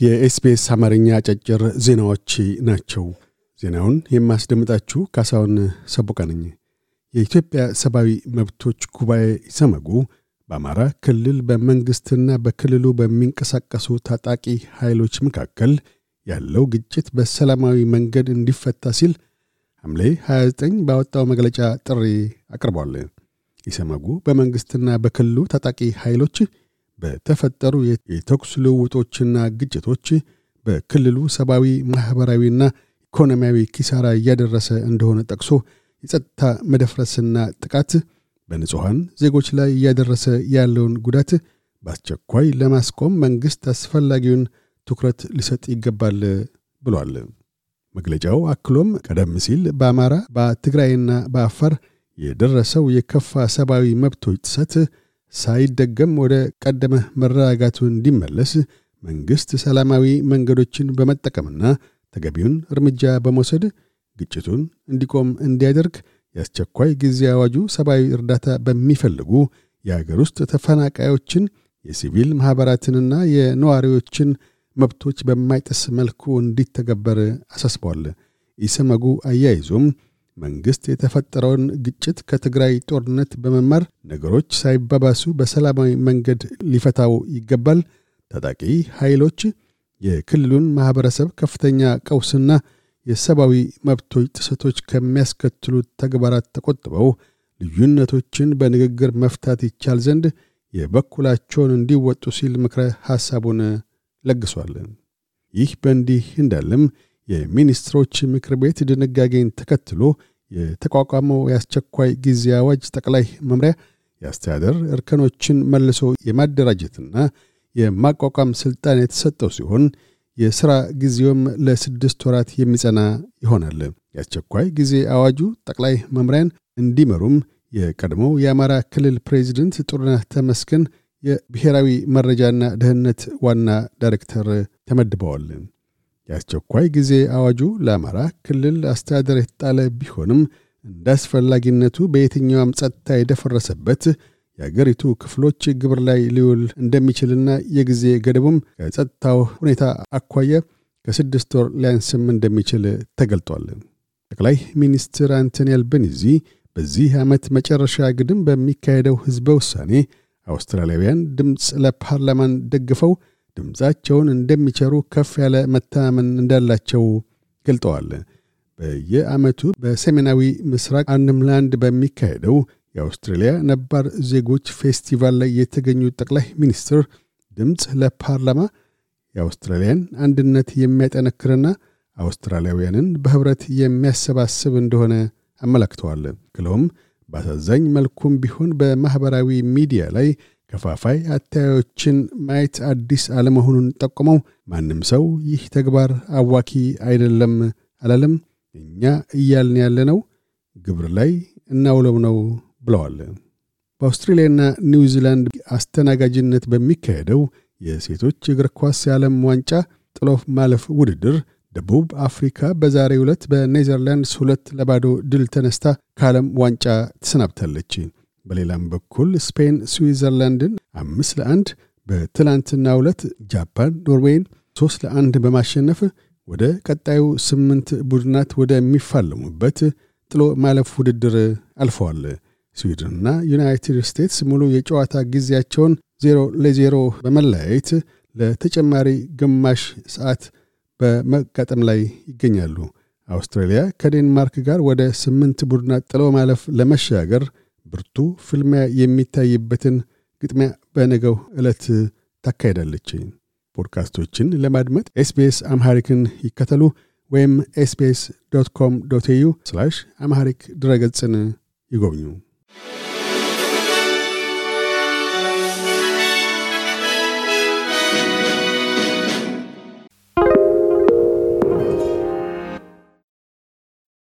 የኤስቢኤስ አማርኛ አጫጭር ዜናዎች ናቸው። ዜናውን የማስደምጣችሁ ካሳውን ሰቦቃ ነኝ። የኢትዮጵያ ሰብአዊ መብቶች ጉባኤ ሰመጉ በአማራ ክልል በመንግሥትና በክልሉ በሚንቀሳቀሱ ታጣቂ ኃይሎች መካከል ያለው ግጭት በሰላማዊ መንገድ እንዲፈታ ሲል ሐምሌ 29 ባወጣው መግለጫ ጥሪ አቅርቧል። ኢሰመጉ በመንግሥትና በክልሉ ታጣቂ ኃይሎች በተፈጠሩ የተኩስ ልውውጦችና ግጭቶች በክልሉ ሰብአዊ ማኅበራዊና ኢኮኖሚያዊ ኪሳራ እያደረሰ እንደሆነ ጠቅሶ የጸጥታ መደፍረስና ጥቃት በንጹሐን ዜጎች ላይ እያደረሰ ያለውን ጉዳት በአስቸኳይ ለማስቆም መንግሥት አስፈላጊውን ትኩረት ሊሰጥ ይገባል ብሏል። መግለጫው አክሎም ቀደም ሲል በአማራ በትግራይና በአፋር የደረሰው የከፋ ሰብአዊ መብቶች ጥሰት ሳይደገም ወደ ቀደመ መረጋጋቱ እንዲመለስ መንግሥት ሰላማዊ መንገዶችን በመጠቀምና ተገቢውን እርምጃ በመውሰድ ግጭቱን እንዲቆም እንዲያደርግ የአስቸኳይ ጊዜ አዋጁ ሰብአዊ እርዳታ በሚፈልጉ የአገር ውስጥ ተፈናቃዮችን የሲቪል ማኅበራትንና የነዋሪዎችን መብቶች በማይጥስ መልኩ እንዲተገበር አሳስበዋል። ኢሰመጉ አያይዞም መንግሥት የተፈጠረውን ግጭት ከትግራይ ጦርነት በመማር ነገሮች ሳይባባሱ በሰላማዊ መንገድ ሊፈታው ይገባል። ታጣቂ ኃይሎች የክልሉን ማኅበረሰብ ከፍተኛ ቀውስና የሰብአዊ መብቶች ጥሰቶች ከሚያስከትሉት ተግባራት ተቆጥበው ልዩነቶችን በንግግር መፍታት ይቻል ዘንድ የበኩላቸውን እንዲወጡ ሲል ምክረ ሐሳቡን ለግሷል። ይህ በእንዲህ እንዳለም የሚኒስትሮች ምክር ቤት ድንጋጌን ተከትሎ የተቋቋመው የአስቸኳይ ጊዜ አዋጅ ጠቅላይ መምሪያ የአስተዳደር እርከኖችን መልሶ የማደራጀትና የማቋቋም ሥልጣን የተሰጠው ሲሆን የሥራ ጊዜውም ለስድስት ወራት የሚጸና ይሆናል። የአስቸኳይ ጊዜ አዋጁ ጠቅላይ መምሪያን እንዲመሩም የቀድሞው የአማራ ክልል ፕሬዚደንት ጥሩነህ ተመስገን የብሔራዊ መረጃና ደህንነት ዋና ዳይሬክተር ተመድበዋል። የአስቸኳይ ጊዜ አዋጁ ለአማራ ክልል አስተዳደር የተጣለ ቢሆንም እንደ አስፈላጊነቱ በየትኛውም ጸጥታ የደፈረሰበት የአገሪቱ ክፍሎች ግብር ላይ ሊውል እንደሚችልና የጊዜ ገደቡም ከጸጥታው ሁኔታ አኳያ ከስድስት ወር ሊያንስም እንደሚችል ተገልጧል። ጠቅላይ ሚኒስትር አንቶኒ አልበኒዚ በዚህ ዓመት መጨረሻ ግድም በሚካሄደው ሕዝበ ውሳኔ አውስትራሊያውያን ድምፅ ለፓርላማን ደግፈው ድምፃቸውን እንደሚቸሩ ከፍ ያለ መተማመን እንዳላቸው ገልጠዋል። በየዓመቱ በሰሜናዊ ምስራቅ አንምላንድ በሚካሄደው የአውስትሬልያ ነባር ዜጎች ፌስቲቫል ላይ የተገኙት ጠቅላይ ሚኒስትር ድምፅ ለፓርላማ የአውስትራሊያን አንድነት የሚያጠነክርና አውስትራሊያውያንን በኅብረት የሚያሰባስብ እንደሆነ አመላክተዋል። ክለውም በአሳዛኝ መልኩም ቢሆን በማኅበራዊ ሚዲያ ላይ ከፋፋይ አታዮችን ማየት አዲስ አለመሆኑን ጠቁመው ማንም ሰው ይህ ተግባር አዋኪ አይደለም አላለም። እኛ እያልን ያለነው ግብር ላይ እናውለው ነው ብለዋል። በአውስትሬልያና ኒውዚላንድ አስተናጋጅነት በሚካሄደው የሴቶች እግር ኳስ የዓለም ዋንጫ ጥሎ ማለፍ ውድድር ደቡብ አፍሪካ በዛሬ ዕለት በኔዘርላንድስ ሁለት ለባዶ ድል ተነስታ ከዓለም ዋንጫ ተሰናብታለች። በሌላም በኩል ስፔን ስዊዘርላንድን አምስት ለአንድ በትላንትና ዕለት ጃፓን ኖርዌይን ሦስት ለአንድ በማሸነፍ ወደ ቀጣዩ ስምንት ቡድናት ወደሚፋለሙበት ጥሎ ማለፍ ውድድር አልፈዋል። ስዊድንና ዩናይትድ ስቴትስ ሙሉ የጨዋታ ጊዜያቸውን ዜሮ ለዜሮ በመለያየት ለተጨማሪ ግማሽ ሰዓት በመጋጠም ላይ ይገኛሉ። አውስትራሊያ ከዴንማርክ ጋር ወደ ስምንት ቡድናት ጥሎ ማለፍ ለመሻገር ብርቱ ፍልሚያ የሚታይበትን ግጥሚያ በነገው ዕለት ታካሄዳለች። ፖድካስቶችን ለማድመጥ SBS Amharic ን ይከተሉ ወይም SBS dot com dot au Amharic ድረገጽን ይጎብኙ።